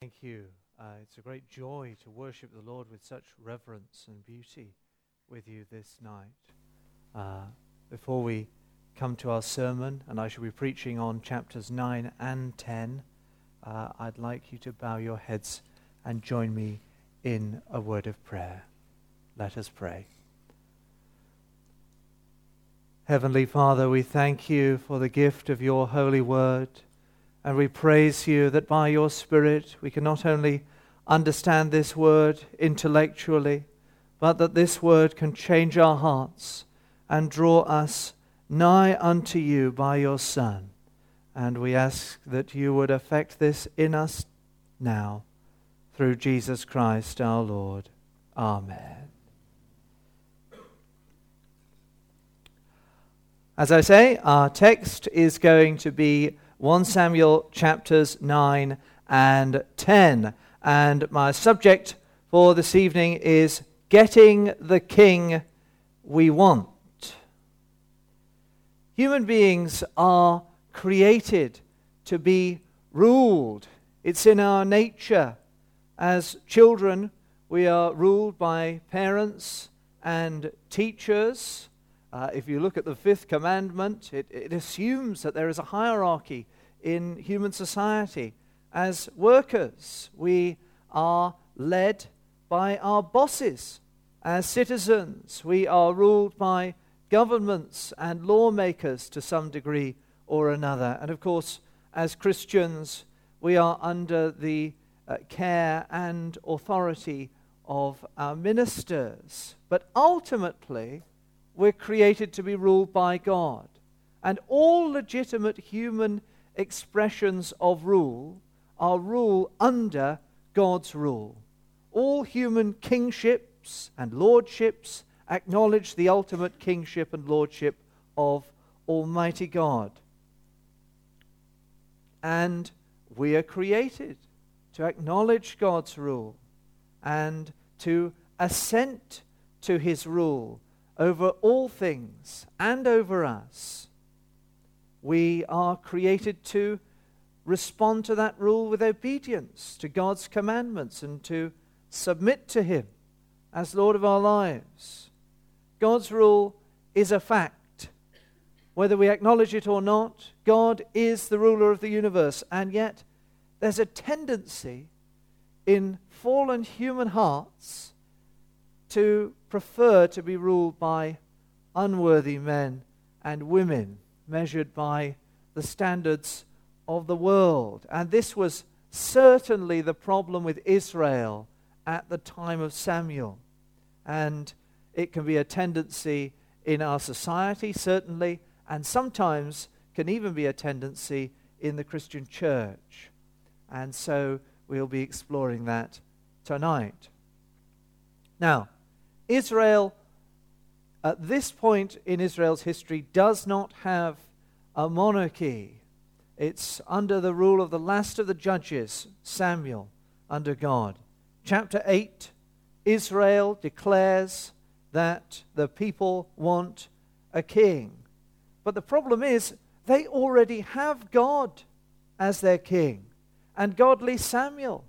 Thank you. Uh, it's a great joy to worship the Lord with such reverence and beauty with you this night. Uh, before we come to our sermon, and I shall be preaching on chapters 9 and 10, uh, I'd like you to bow your heads and join me in a word of prayer. Let us pray. Heavenly Father, we thank you for the gift of your holy word. And we praise you that by your Spirit we can not only understand this word intellectually, but that this word can change our hearts and draw us nigh unto you by your Son. And we ask that you would effect this in us now through Jesus Christ our Lord. Amen. As I say, our text is going to be 1 Samuel chapters 9 and 10. And my subject for this evening is Getting the King We Want. Human beings are created to be ruled, it's in our nature. As children, we are ruled by parents and teachers. Uh, if you look at the fifth commandment, it, it assumes that there is a hierarchy in human society. As workers, we are led by our bosses. As citizens, we are ruled by governments and lawmakers to some degree or another. And of course, as Christians, we are under the uh, care and authority of our ministers. But ultimately, we're created to be ruled by God. And all legitimate human expressions of rule are rule under God's rule. All human kingships and lordships acknowledge the ultimate kingship and lordship of Almighty God. And we are created to acknowledge God's rule and to assent to his rule over all things and over us. We are created to respond to that rule with obedience to God's commandments and to submit to Him as Lord of our lives. God's rule is a fact. Whether we acknowledge it or not, God is the ruler of the universe. And yet, there's a tendency in fallen human hearts to prefer to be ruled by unworthy men and women measured by the standards of the world. And this was certainly the problem with Israel at the time of Samuel. And it can be a tendency in our society, certainly, and sometimes can even be a tendency in the Christian church. And so we'll be exploring that tonight. Now, Israel at this point in Israel's history, does not have a monarchy. It's under the rule of the last of the judges, Samuel, under God. Chapter 8 Israel declares that the people want a king. But the problem is, they already have God as their king and godly Samuel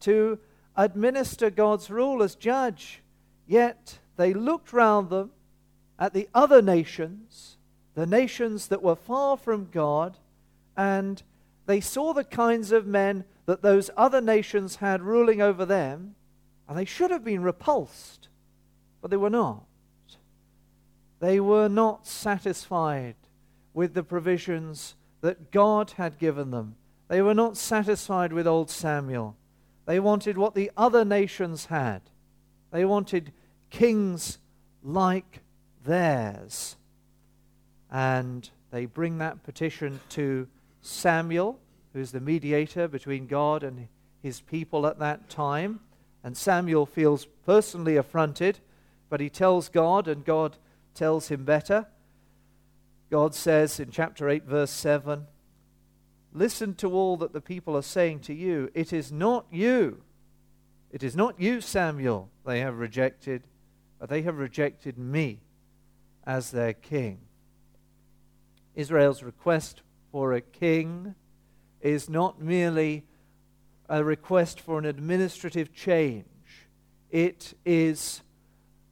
to administer God's rule as judge. Yet they looked round them at the other nations, the nations that were far from God, and they saw the kinds of men that those other nations had ruling over them, and they should have been repulsed, but they were not. They were not satisfied with the provisions that God had given them. They were not satisfied with old Samuel. They wanted what the other nations had. They wanted kings like theirs. And they bring that petition to Samuel, who's the mediator between God and his people at that time. And Samuel feels personally affronted, but he tells God, and God tells him better. God says in chapter 8, verse 7 Listen to all that the people are saying to you. It is not you. It is not you, Samuel, they have rejected, but they have rejected me as their king. Israel's request for a king is not merely a request for an administrative change. It is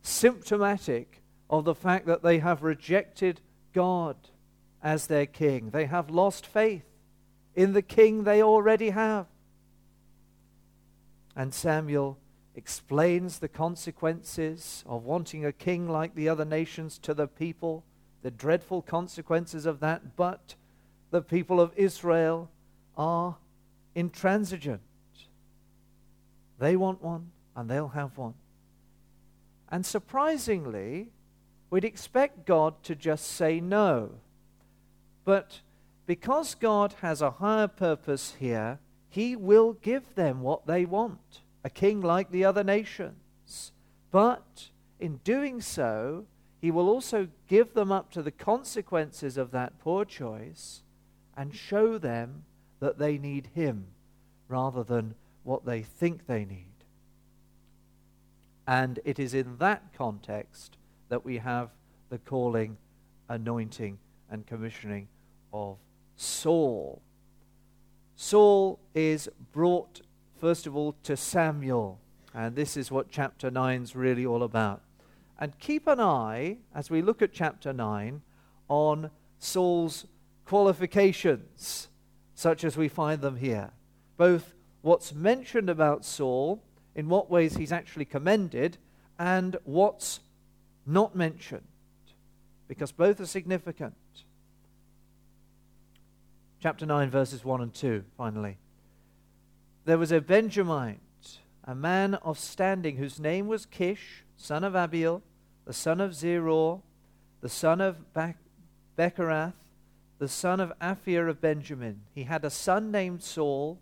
symptomatic of the fact that they have rejected God as their king. They have lost faith in the king they already have. And Samuel explains the consequences of wanting a king like the other nations to the people, the dreadful consequences of that, but the people of Israel are intransigent. They want one, and they'll have one. And surprisingly, we'd expect God to just say no. But because God has a higher purpose here, He will give them what they want a king like the other nations. But in doing so, He will also give them up to the consequences of that poor choice and show them that they need Him rather than what they think they need. And it is in that context that we have the calling, anointing, and commissioning of Saul. Saul is brought, first of all, to Samuel. And this is what chapter 9 is really all about. And keep an eye, as we look at chapter 9, on Saul's qualifications, such as we find them here. Both what's mentioned about Saul, in what ways he's actually commended, and what's not mentioned, because both are significant. Chapter 9, verses 1 and 2, finally. There was a Benjamite, a man of standing, whose name was Kish, son of Abiel, the son of Zeror, the son of Bechorath, the son of Aphiah of Benjamin. He had a son named Saul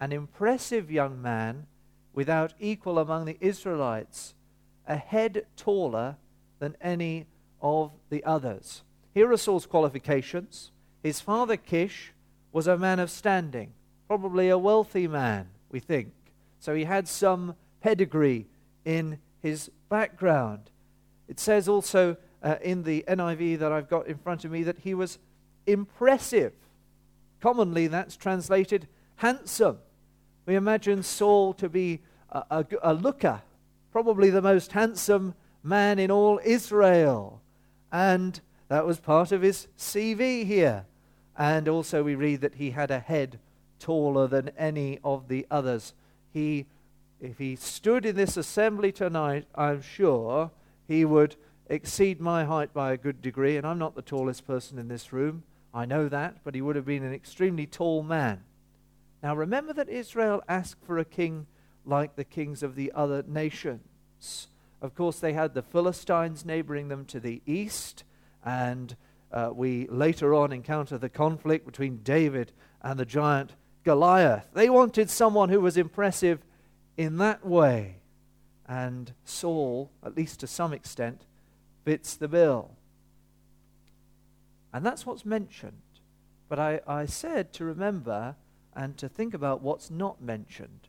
an impressive young man without equal among the Israelites, a head taller than any of the others. Here are Saul's qualifications. His father Kish was a man of standing, probably a wealthy man, we think. So he had some pedigree in his background. It says also uh, in the NIV that I've got in front of me that he was impressive. Commonly, that's translated handsome. We imagine Saul to be a, a, a looker, probably the most handsome man in all Israel. And that was part of his CV here. And also, we read that he had a head taller than any of the others. He, if he stood in this assembly tonight, I'm sure he would exceed my height by a good degree. And I'm not the tallest person in this room. I know that, but he would have been an extremely tall man. Now remember that Israel asked for a king like the kings of the other nations. Of course, they had the Philistines neighboring them to the east, and uh, we later on encounter the conflict between David and the giant Goliath. They wanted someone who was impressive in that way. And Saul, at least to some extent, fits the bill. And that's what's mentioned. But I, I said to remember and to think about what's not mentioned.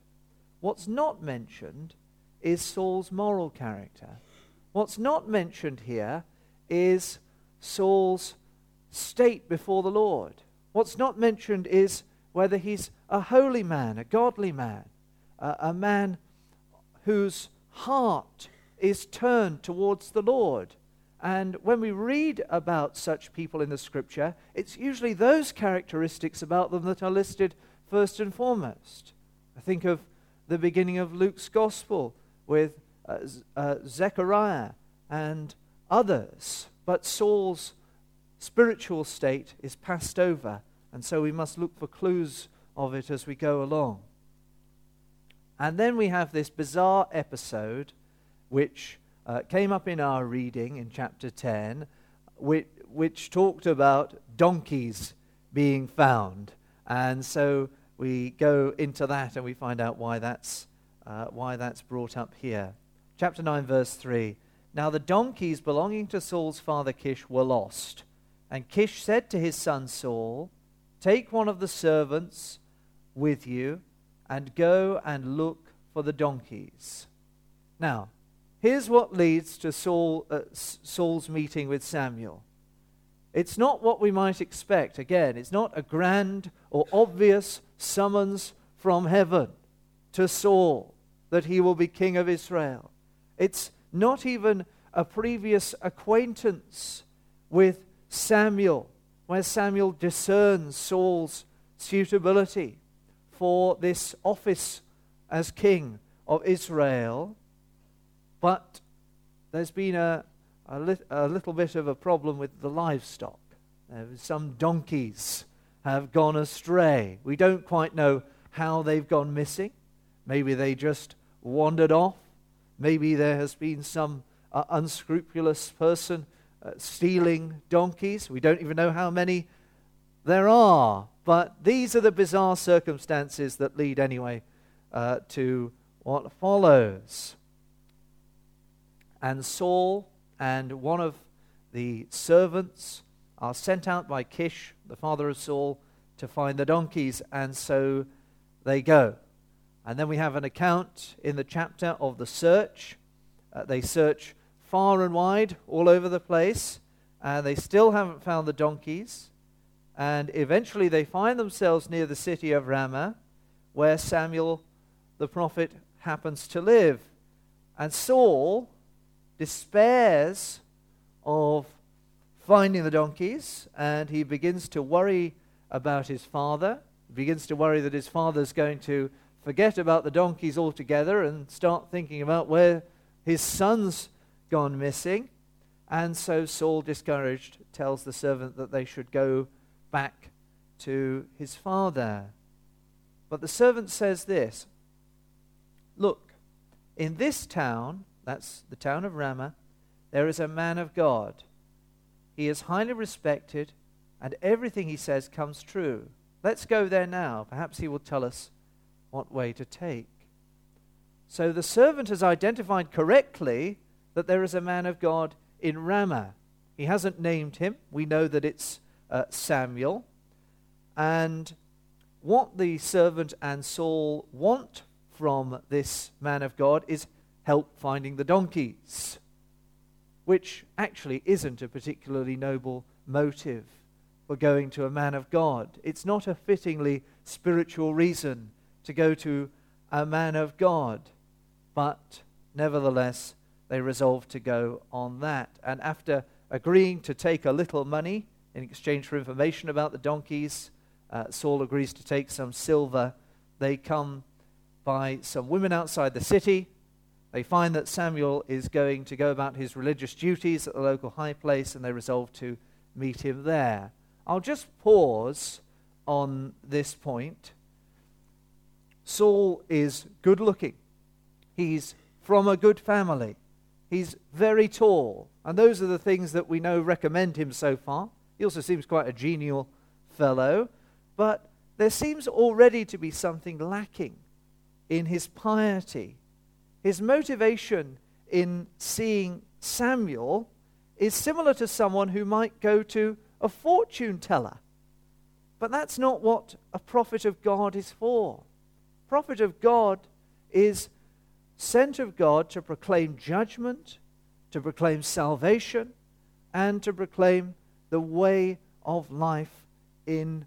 What's not mentioned is Saul's moral character. What's not mentioned here is Saul's state before the Lord. What's not mentioned is whether he's a holy man, a godly man, a, a man whose heart is turned towards the Lord. And when we read about such people in the scripture, it's usually those characteristics about them that are listed first and foremost. I think of the beginning of Luke's gospel with uh, uh, Zechariah and others. But Saul's spiritual state is passed over, and so we must look for clues of it as we go along. And then we have this bizarre episode which uh, came up in our reading in chapter 10, which, which talked about donkeys being found. And so we go into that and we find out why that's, uh, why that's brought up here. Chapter 9, verse 3. Now the donkeys belonging to Saul's father Kish were lost. And Kish said to his son Saul, Take one of the servants with you and go and look for the donkeys. Now, here's what leads to Saul, uh, Saul's meeting with Samuel. It's not what we might expect. Again, it's not a grand or obvious summons from heaven. to Saul that he will be king of Israel. It's not even a previous acquaintance with Samuel, where Samuel discerns Saul's suitability for this office as king of Israel. But there's been a, a, a little bit of a problem with the livestock. Uh, some donkeys have gone astray. We don't quite know how they've gone missing. Maybe they just wandered off. Maybe there has been some uh, unscrupulous person uh, stealing donkeys. We don't even know how many there are. But these are the bizarre circumstances that lead, anyway, uh, to what follows. And Saul and one of the servants are sent out by Kish, the father of Saul, to find the donkeys, and so they go. And then we have an account in the chapter of the search. Uh, they search far and wide, all over the place, and they still haven't found the donkeys. And eventually they find themselves near the city of Ramah, where Samuel the prophet happens to live. And Saul despairs of finding the donkeys, and he begins to worry about his father. He begins to worry that his father's going to forget about the donkeys altogether and start thinking about where his son's gone missing. And so Saul, discouraged, tells the servant that they should go back to his father. But the servant says this Look, in this town, that's the town of Ramah, there is a man of God he is highly respected, and everything he says comes true. Let's go there now. Perhaps he will tell us what way to take. So the servant has identified correctly that there is a man of God in Ramah. He hasn't named him. We know that it's uh, Samuel. And what the servant and Saul want from this man of God is help finding the donkeys which actually isn't a particularly noble motive for going to a man of God. It's not a fittingly spiritual reason to go to a man of God, but nevertheless, they resolve to go on that. And after agreeing to take a little money in exchange for information about the donkeys, uh, Saul agrees to take some silver. They come by some women outside the city they find that Samuel is going to go about his religious duties at the local high place, and they resolve to meet him there. I'll just pause on this point. Saul is good looking, he's from a good family, he's very tall, and those are the things that we know recommend him so far. He also seems quite a genial fellow, but there seems already to be something lacking in his piety his motivation in seeing Samuel is similar to someone who might go to a fortune teller. But that's not what a prophet of God is for. Prophet of God is sent of God to proclaim judgment, to proclaim salvation, and to proclaim the way of life in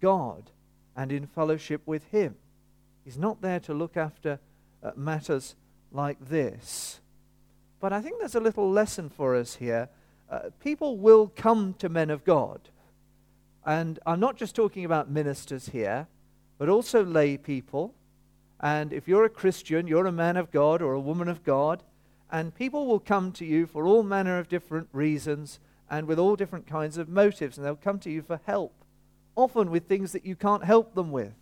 God and in fellowship with Him. He's not there to look after uh, matters like this. But I think there's a little lesson for us here. Uh, people will come to men of God. And I'm not just talking about ministers here, but also lay people. And if you're a Christian, you're a man of God or a woman of God, and people will come to you for all manner of different reasons and with all different kinds of motives, and they'll come to you for help, often with things that you can't help them with.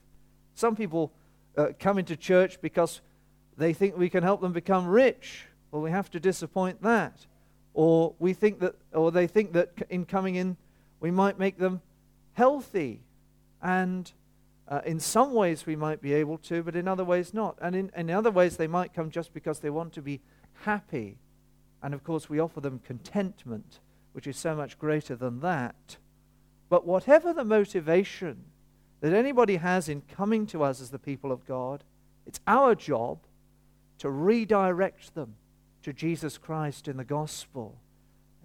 Some people uh, come into church because they think we can help them become rich. Well, we have to disappoint that. Or we think that, or they think that in coming in, we might make them healthy. And uh, in some ways we might be able to, but in other ways not. And in, in other ways they might come just because they want to be happy. And of course, we offer them contentment, which is so much greater than that. But whatever the motivation that anybody has in coming to us as the people of God, it's our job to redirect them to Jesus Christ in the gospel,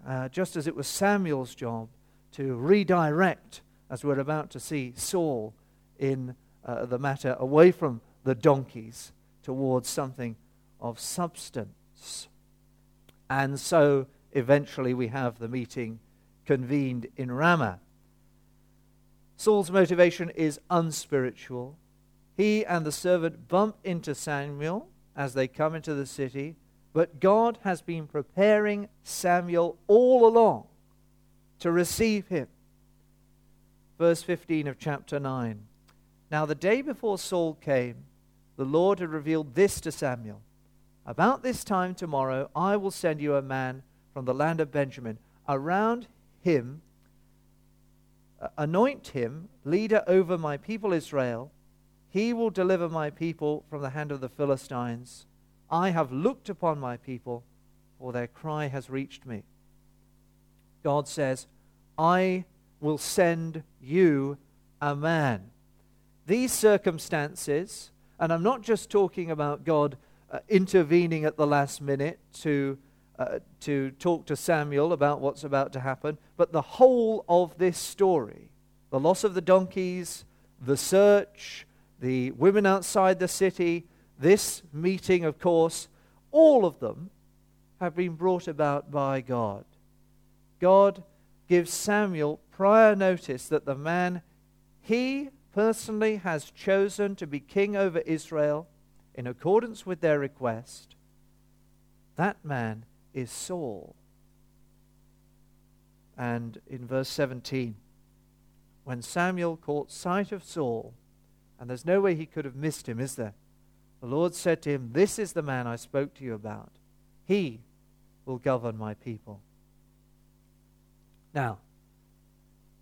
uh, just as it was Samuel's job to redirect, as we're about to see, Saul in uh, the matter away from the donkeys towards something of substance. And so eventually we have the meeting convened in Ramah. Saul's motivation is unspiritual. He and the servant bump into Samuel as they come into the city, but God has been preparing Samuel all along to receive him. Verse 15 of chapter 9. Now, the day before Saul came, the Lord had revealed this to Samuel About this time tomorrow, I will send you a man from the land of Benjamin. Around him, uh, anoint him leader over my people Israel. He will deliver my people from the hand of the Philistines. I have looked upon my people, for their cry has reached me. God says, I will send you a man. These circumstances, and I'm not just talking about God uh, intervening at the last minute to, uh, to talk to Samuel about what's about to happen, but the whole of this story the loss of the donkeys, the search, the women outside the city, this meeting, of course, all of them have been brought about by God. God gives Samuel prior notice that the man he personally has chosen to be king over Israel in accordance with their request, that man is Saul. And in verse 17, when Samuel caught sight of Saul, and there's no way he could have missed him, is there? The Lord said to him, This is the man I spoke to you about. He will govern my people. Now,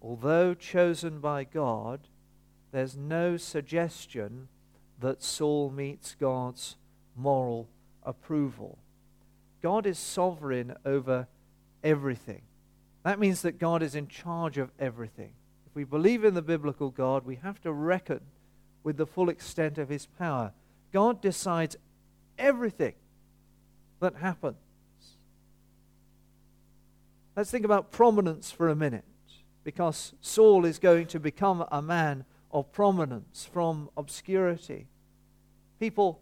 although chosen by God, there's no suggestion that Saul meets God's moral approval. God is sovereign over everything. That means that God is in charge of everything. If we believe in the biblical God, we have to reckon with the full extent of his power. God decides everything that happens. Let's think about prominence for a minute, because Saul is going to become a man of prominence from obscurity. People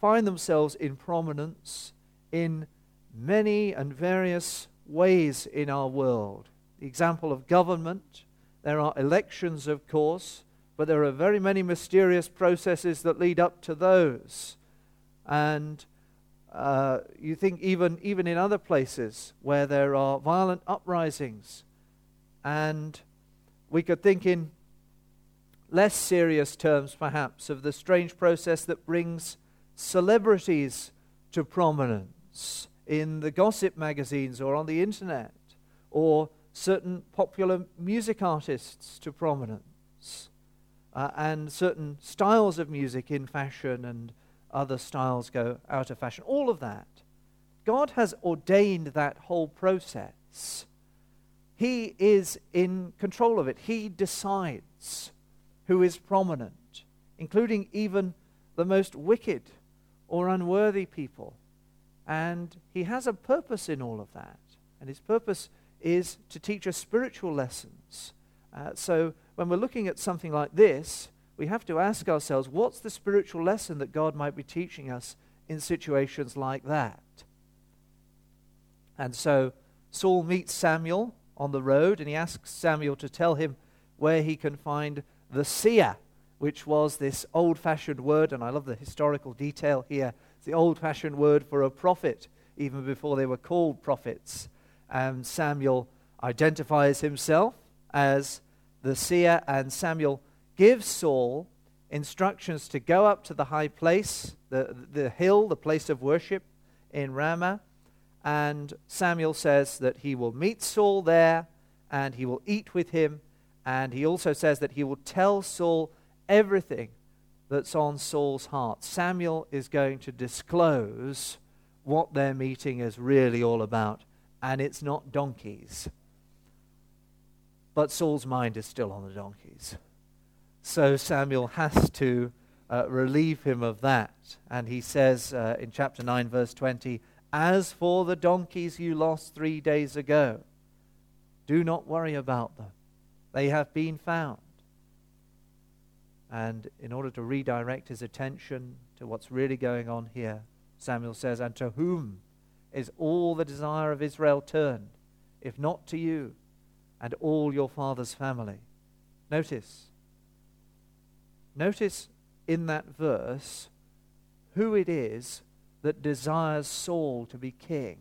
find themselves in prominence in many and various ways in our world. The example of government, there are elections, of course, but there are very many mysterious processes that lead up to those. And uh, you think even, even in other places where there are violent uprisings, and we could think in less serious terms, perhaps, of the strange process that brings celebrities to prominence in the gossip magazines or on the internet, or certain popular music artists to prominence uh, and certain styles of music in fashion and other styles go out of fashion. All of that. God has ordained that whole process. He is in control of it. He decides who is prominent, including even the most wicked or unworthy people. And He has a purpose in all of that. And His purpose is to teach us spiritual lessons. Uh, so when we're looking at something like this, we have to ask ourselves what's the spiritual lesson that God might be teaching us in situations like that? And so Saul meets Samuel on the road and he asks Samuel to tell him where he can find the seer, which was this old fashioned word, and I love the historical detail here. It's the old fashioned word for a prophet, even before they were called prophets. And Samuel identifies himself as the seer, and Samuel gives Saul instructions to go up to the high place, the, the hill, the place of worship in Ramah. And Samuel says that he will meet Saul there and he will eat with him. And he also says that he will tell Saul everything that's on Saul's heart. Samuel is going to disclose what their meeting is really all about. And it's not donkeys. But Saul's mind is still on the donkeys. So Samuel has to uh, relieve him of that. And he says uh, in chapter 9, verse 20, As for the donkeys you lost three days ago, do not worry about them. They have been found. And in order to redirect his attention to what's really going on here. Samuel says, And to whom is all the desire of Israel turned, if not to you and all your father's family? Notice, notice in that verse who it is that desires Saul to be king.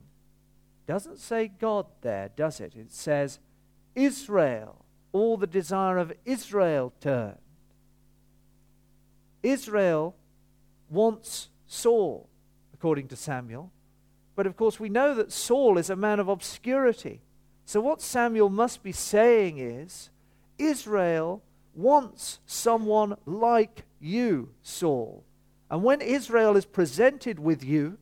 Doesn't say God there, does it? It says Israel, all the desire of Israel turned. Israel wants Saul, according to Samuel. But of course, we know that Saul is a man of obscurity. So, what Samuel must be saying is Israel wants someone like you, Saul. And when Israel is presented with you,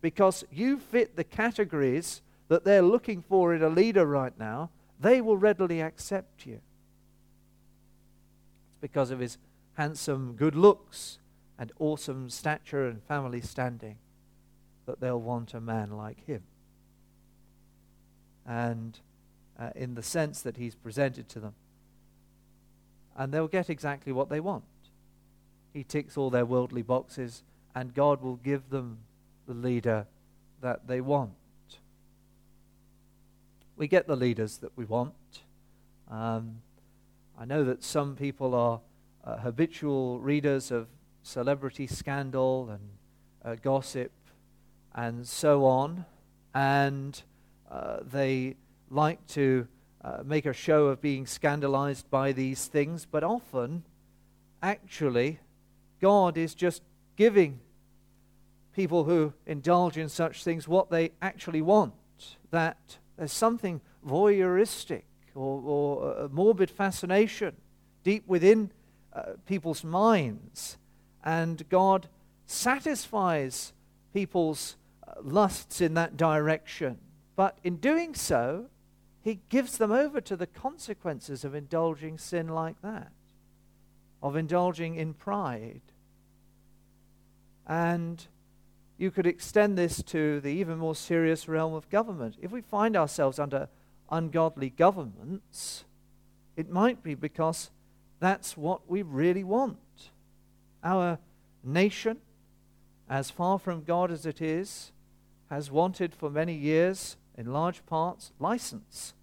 because you fit the categories that they're looking for in a leader right now, they will readily accept you. It's because of his handsome good looks and awesome stature and family standing that they'll want a man like him. And uh, in the sense that he's presented to them. And they'll get exactly what they want. He ticks all their worldly boxes, and God will give them the leader that they want. We get the leaders that we want. Um, I know that some people are uh, habitual readers of celebrity scandal and uh, gossip and so on, and uh, they like to uh, make a show of being scandalized by these things, but often, actually, God is just giving people who indulge in such things what they actually want. That there's something voyeuristic or, or a morbid fascination deep within uh, people's minds, and God satisfies people's uh, lusts in that direction. But in doing so, He gives them over to the consequences of indulging sin like that of indulging in pride. And you could extend this to the even more serious realm of government. If we find ourselves under ungodly governments, it might be because that's what we really want. Our nation, as far from God as it is, has wanted for many years, in large parts, license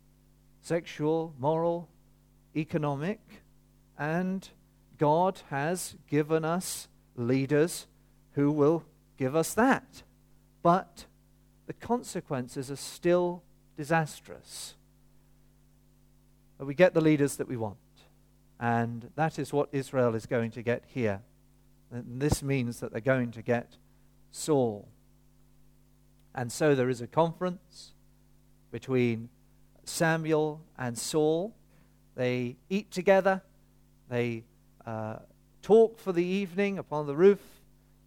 sexual, moral, economic, and God has given us leaders who will give us that. But the consequences are still disastrous. But we get the leaders that we want. And that is what Israel is going to get here. And this means that they're going to get Saul. And so there is a conference between Samuel and Saul. They eat together, they uh, talk for the evening upon the roof.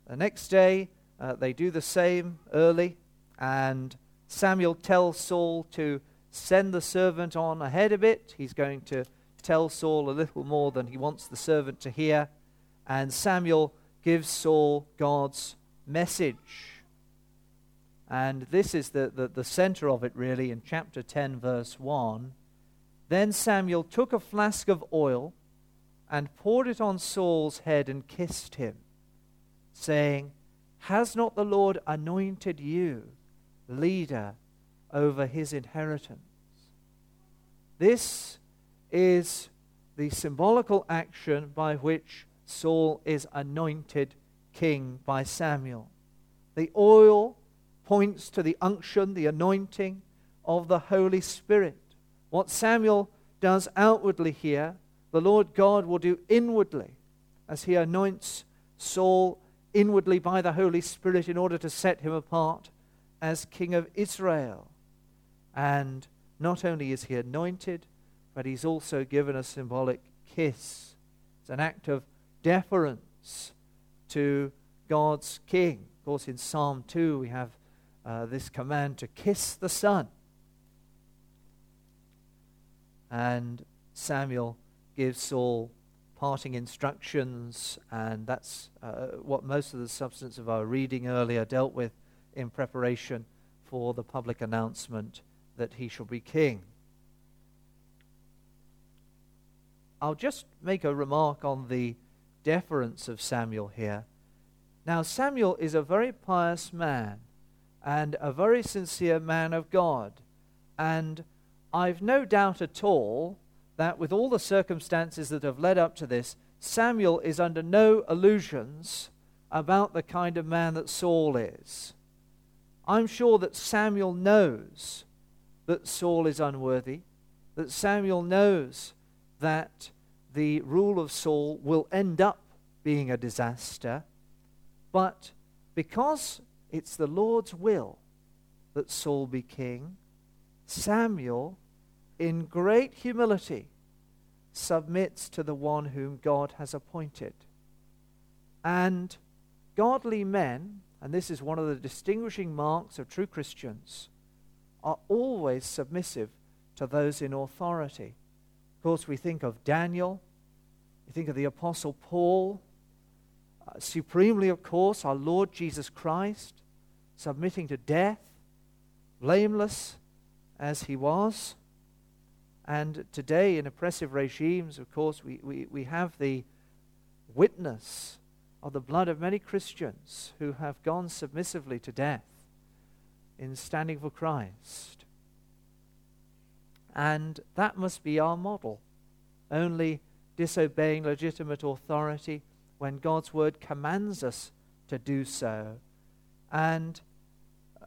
The next day, uh, they do the same early, and Samuel tells Saul to send the servant on ahead a bit. He's going to tell Saul a little more than he wants the servant to hear. And Samuel gives Saul God's message. And this is the, the, the center of it, really, in chapter 10, verse 1. Then Samuel took a flask of oil and poured it on Saul's head and kissed him, saying, Has not the Lord anointed you leader over his inheritance? This is the symbolical action by which Saul is anointed king by Samuel. The oil points to the unction, the anointing of the Holy Spirit. What Samuel does outwardly here the Lord God will do inwardly as he anoints Saul inwardly by the Holy Spirit in order to set him apart as king of Israel. And not only is he anointed, but he's also given a symbolic kiss. It's an act of deference to God's king. Of course, in Psalm 2, we have uh, this command to kiss the Son. And Samuel gives Saul parting instructions, and that's uh, what most of the substance of our reading earlier dealt with in preparation for the public announcement that he shall be king. I'll just make a remark on the deference of Samuel here. Now, Samuel is a very pious man and a very sincere man of God. And I've no doubt at all that with all the circumstances that have led up to this, Samuel is under no illusions about the kind of man that Saul is. I'm sure that Samuel knows that Saul is unworthy, that Samuel knows that the rule of Saul will end up being a disaster, but because it's the Lord's will that Saul be king, Samuel, in great humility, submits to the one whom God has appointed. And godly men, and this is one of the distinguishing marks of true Christians, are always submissive to those in authority. Of course, we think of Daniel, we think of the Apostle Paul, uh, supremely, of course, our Lord Jesus Christ, submitting to death, blameless as he was. And today, in oppressive regimes, of course, we, we, we have the witness of the blood of many Christians who have gone submissively to death in standing for Christ. And that must be our model. Only disobeying legitimate authority when God's word commands us to do so. And uh,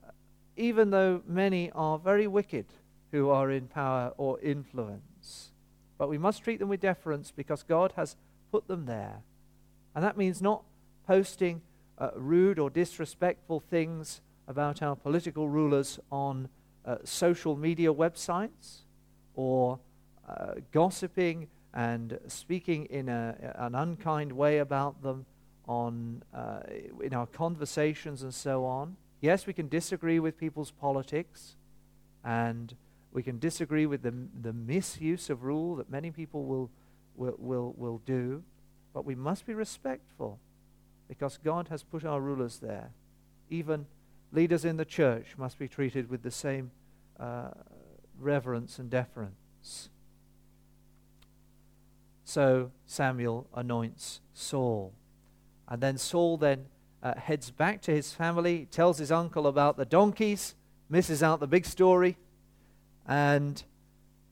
even though many are very wicked who are in power or influence, but we must treat them with deference because God has put them there. And that means not posting uh, rude or disrespectful things about our political rulers on uh, social media websites or uh, gossiping and speaking in a, an unkind way about them on, uh, in our conversations and so on. Yes, we can disagree with people's politics and we can disagree with the, the misuse of rule that many people will, will, will, will do, but we must be respectful because God has put our rulers there. Even leaders in the church must be treated with the same uh, reverence and deference. So Samuel anoints Saul. And then Saul then uh, heads back to his family, tells his uncle about the donkeys, misses out the big story, and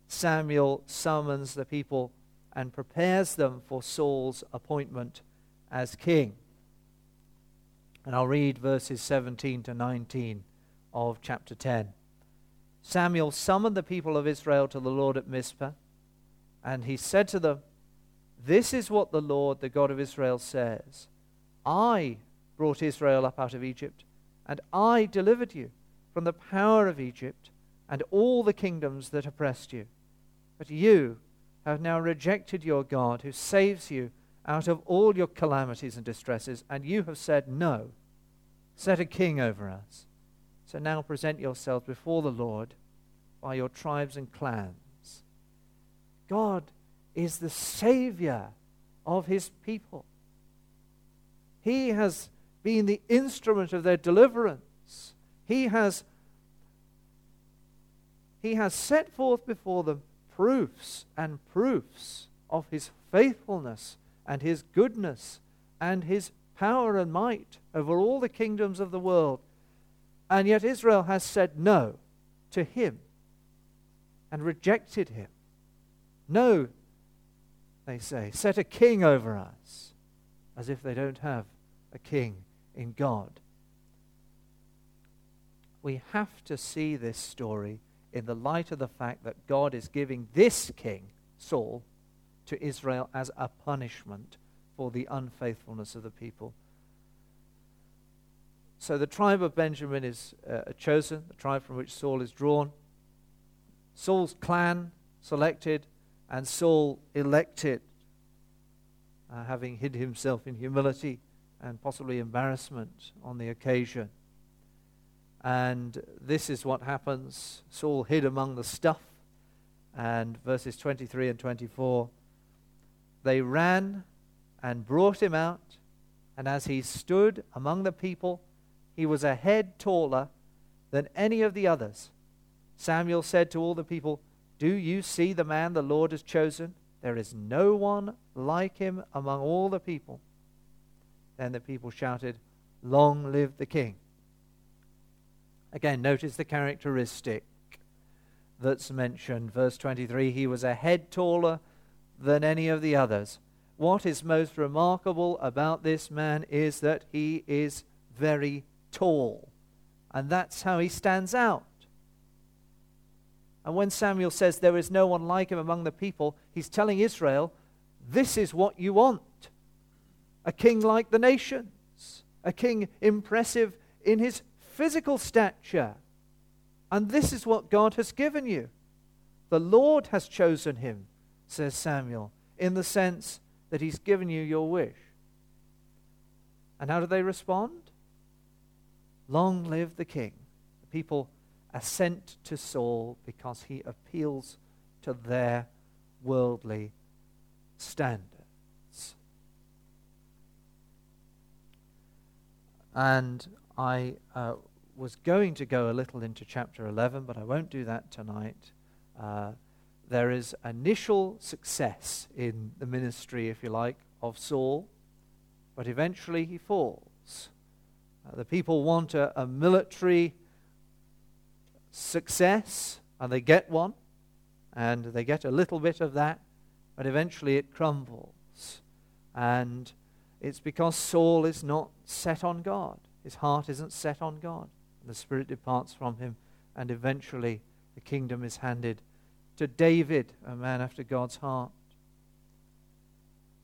Samuel summons the people and prepares them for Saul's appointment as king. And I'll read verses 17 to 19 of chapter 10. Samuel summoned the people of Israel to the Lord at Mizpah, and he said to them, This is what the Lord, the God of Israel, says I brought Israel up out of Egypt, and I delivered you from the power of Egypt and all the kingdoms that oppressed you. But you have now rejected your God, who saves you out of all your calamities and distresses, and you have said, No, set a king over us. So now present yourselves before the Lord by your tribes and clans. God is the Savior of his people. He has been the instrument of their deliverance. He has, he has set forth before them proofs and proofs of his faithfulness and his goodness and his power and might over all the kingdoms of the world. And yet Israel has said no to him and rejected him. No, they say, set a king over us, as if they don't have a king in God. We have to see this story in the light of the fact that God is giving this king, Saul, to Israel as a punishment for the unfaithfulness of the people. So the tribe of Benjamin is uh, chosen, the tribe from which Saul is drawn. Saul's clan selected, and Saul elected, uh, having hid himself in humility and possibly embarrassment on the occasion. And this is what happens. Saul hid among the stuff. And verses 23 and 24 they ran and brought him out. And as he stood among the people, he was a head taller than any of the others. Samuel said to all the people, Do you see the man the Lord has chosen? There is no one like him among all the people. Then the people shouted, Long live the king. Again, notice the characteristic that's mentioned. Verse 23 He was a head taller than any of the others. What is most remarkable about this man is that he is very tall. And that's how he stands out. And when Samuel says there is no one like him among the people, he's telling Israel, this is what you want a king like the nations, a king impressive in his physical stature. And this is what God has given you. The Lord has chosen him, says Samuel, in the sense that he's given you your wish. And how do they respond? Long live the king. The people assent to Saul because he appeals to their worldly standards. And I uh, was going to go a little into chapter 11, but I won't do that tonight. Uh, there is initial success in the ministry, if you like, of Saul, but eventually he falls. Uh, the people want a, a military success, and they get one, and they get a little bit of that, but eventually it crumbles. And it's because Saul is not set on God. His heart isn't set on God. The Spirit departs from him, and eventually the kingdom is handed to David, a man after God's heart.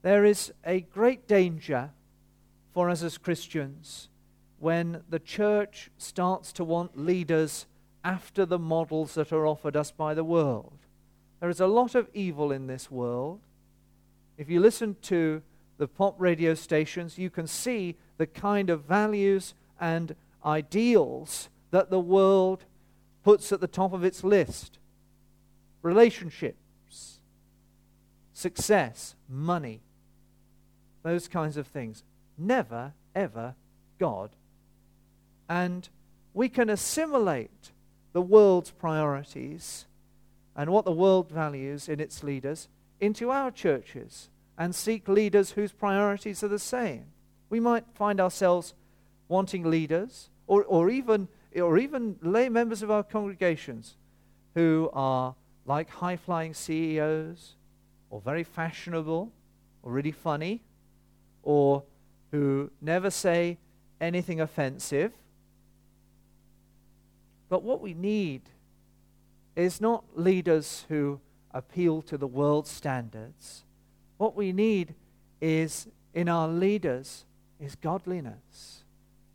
There is a great danger for us as Christians when the church starts to want leaders after the models that are offered us by the world. There is a lot of evil in this world. If you listen to the pop radio stations, you can see the kind of values and ideals that the world puts at the top of its list relationships, success, money, those kinds of things. Never, ever God. And we can assimilate the world's priorities and what the world values in its leaders into our churches and seek leaders whose priorities are the same. We might find ourselves wanting leaders or, or, even, or even lay members of our congregations who are like high flying CEOs or very fashionable or really funny or who never say anything offensive but what we need is not leaders who appeal to the world standards. What we need is in our leaders is godliness,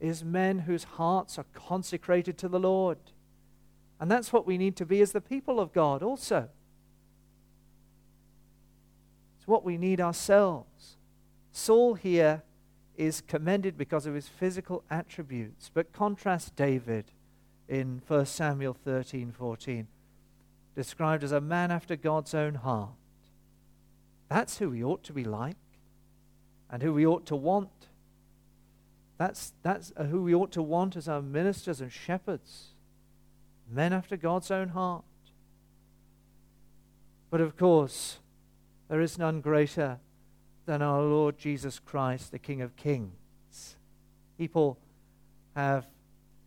is men whose hearts are consecrated to the Lord. And that's what we need to be as the people of God also. It's what we need ourselves. Saul here is commended because of his physical attributes, but contrast David in 1 Samuel 13 14, described as a man after God's own heart. That's who we ought to be like and who we ought to want. That's, that's who we ought to want as our ministers and shepherds. Men after God's own heart. But of course, there is none greater than our Lord Jesus Christ, the King of Kings. People have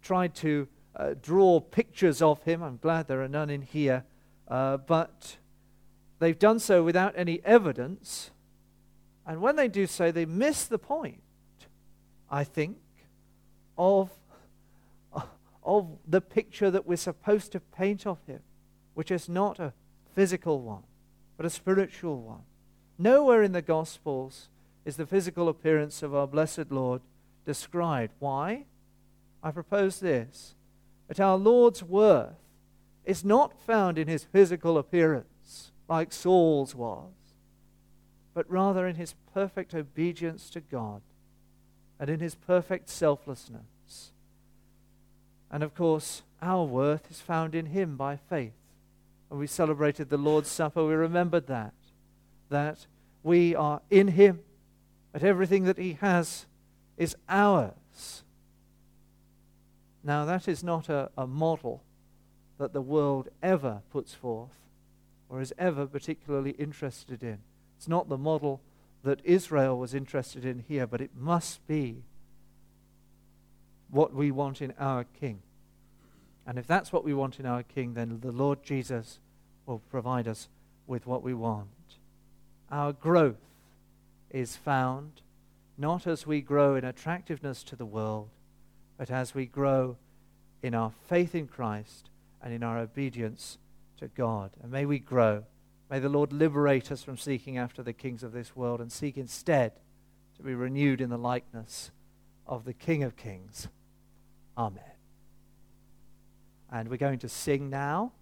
tried to uh, draw pictures of him. I'm glad there are none in here. Uh, but they've done so without any evidence. And when they do so, they miss the point, I think, of, of the picture that we're supposed to paint of him, which is not a physical one, but a spiritual one. Nowhere in the Gospels is the physical appearance of our blessed Lord described. Why? I propose this that our Lord's worth is not found in his physical appearance, like Saul's was, but rather in his perfect obedience to God and in his perfect selflessness. And of course, our worth is found in him by faith. When we celebrated the Lord's Supper, we remembered that, that we are in him, that everything that he has is ours now, that is not a, a model that the world ever puts forth or is ever particularly interested in. It's not the model that Israel was interested in here, but it must be what we want in our King. And if that's what we want in our King, then the Lord Jesus will provide us with what we want. Our growth is found not as we grow in attractiveness to the world, but as we grow in our faith in Christ and in our obedience to God. And may we grow. May the Lord liberate us from seeking after the kings of this world and seek instead to be renewed in the likeness of the King of Kings. Amen. And we're going to sing now.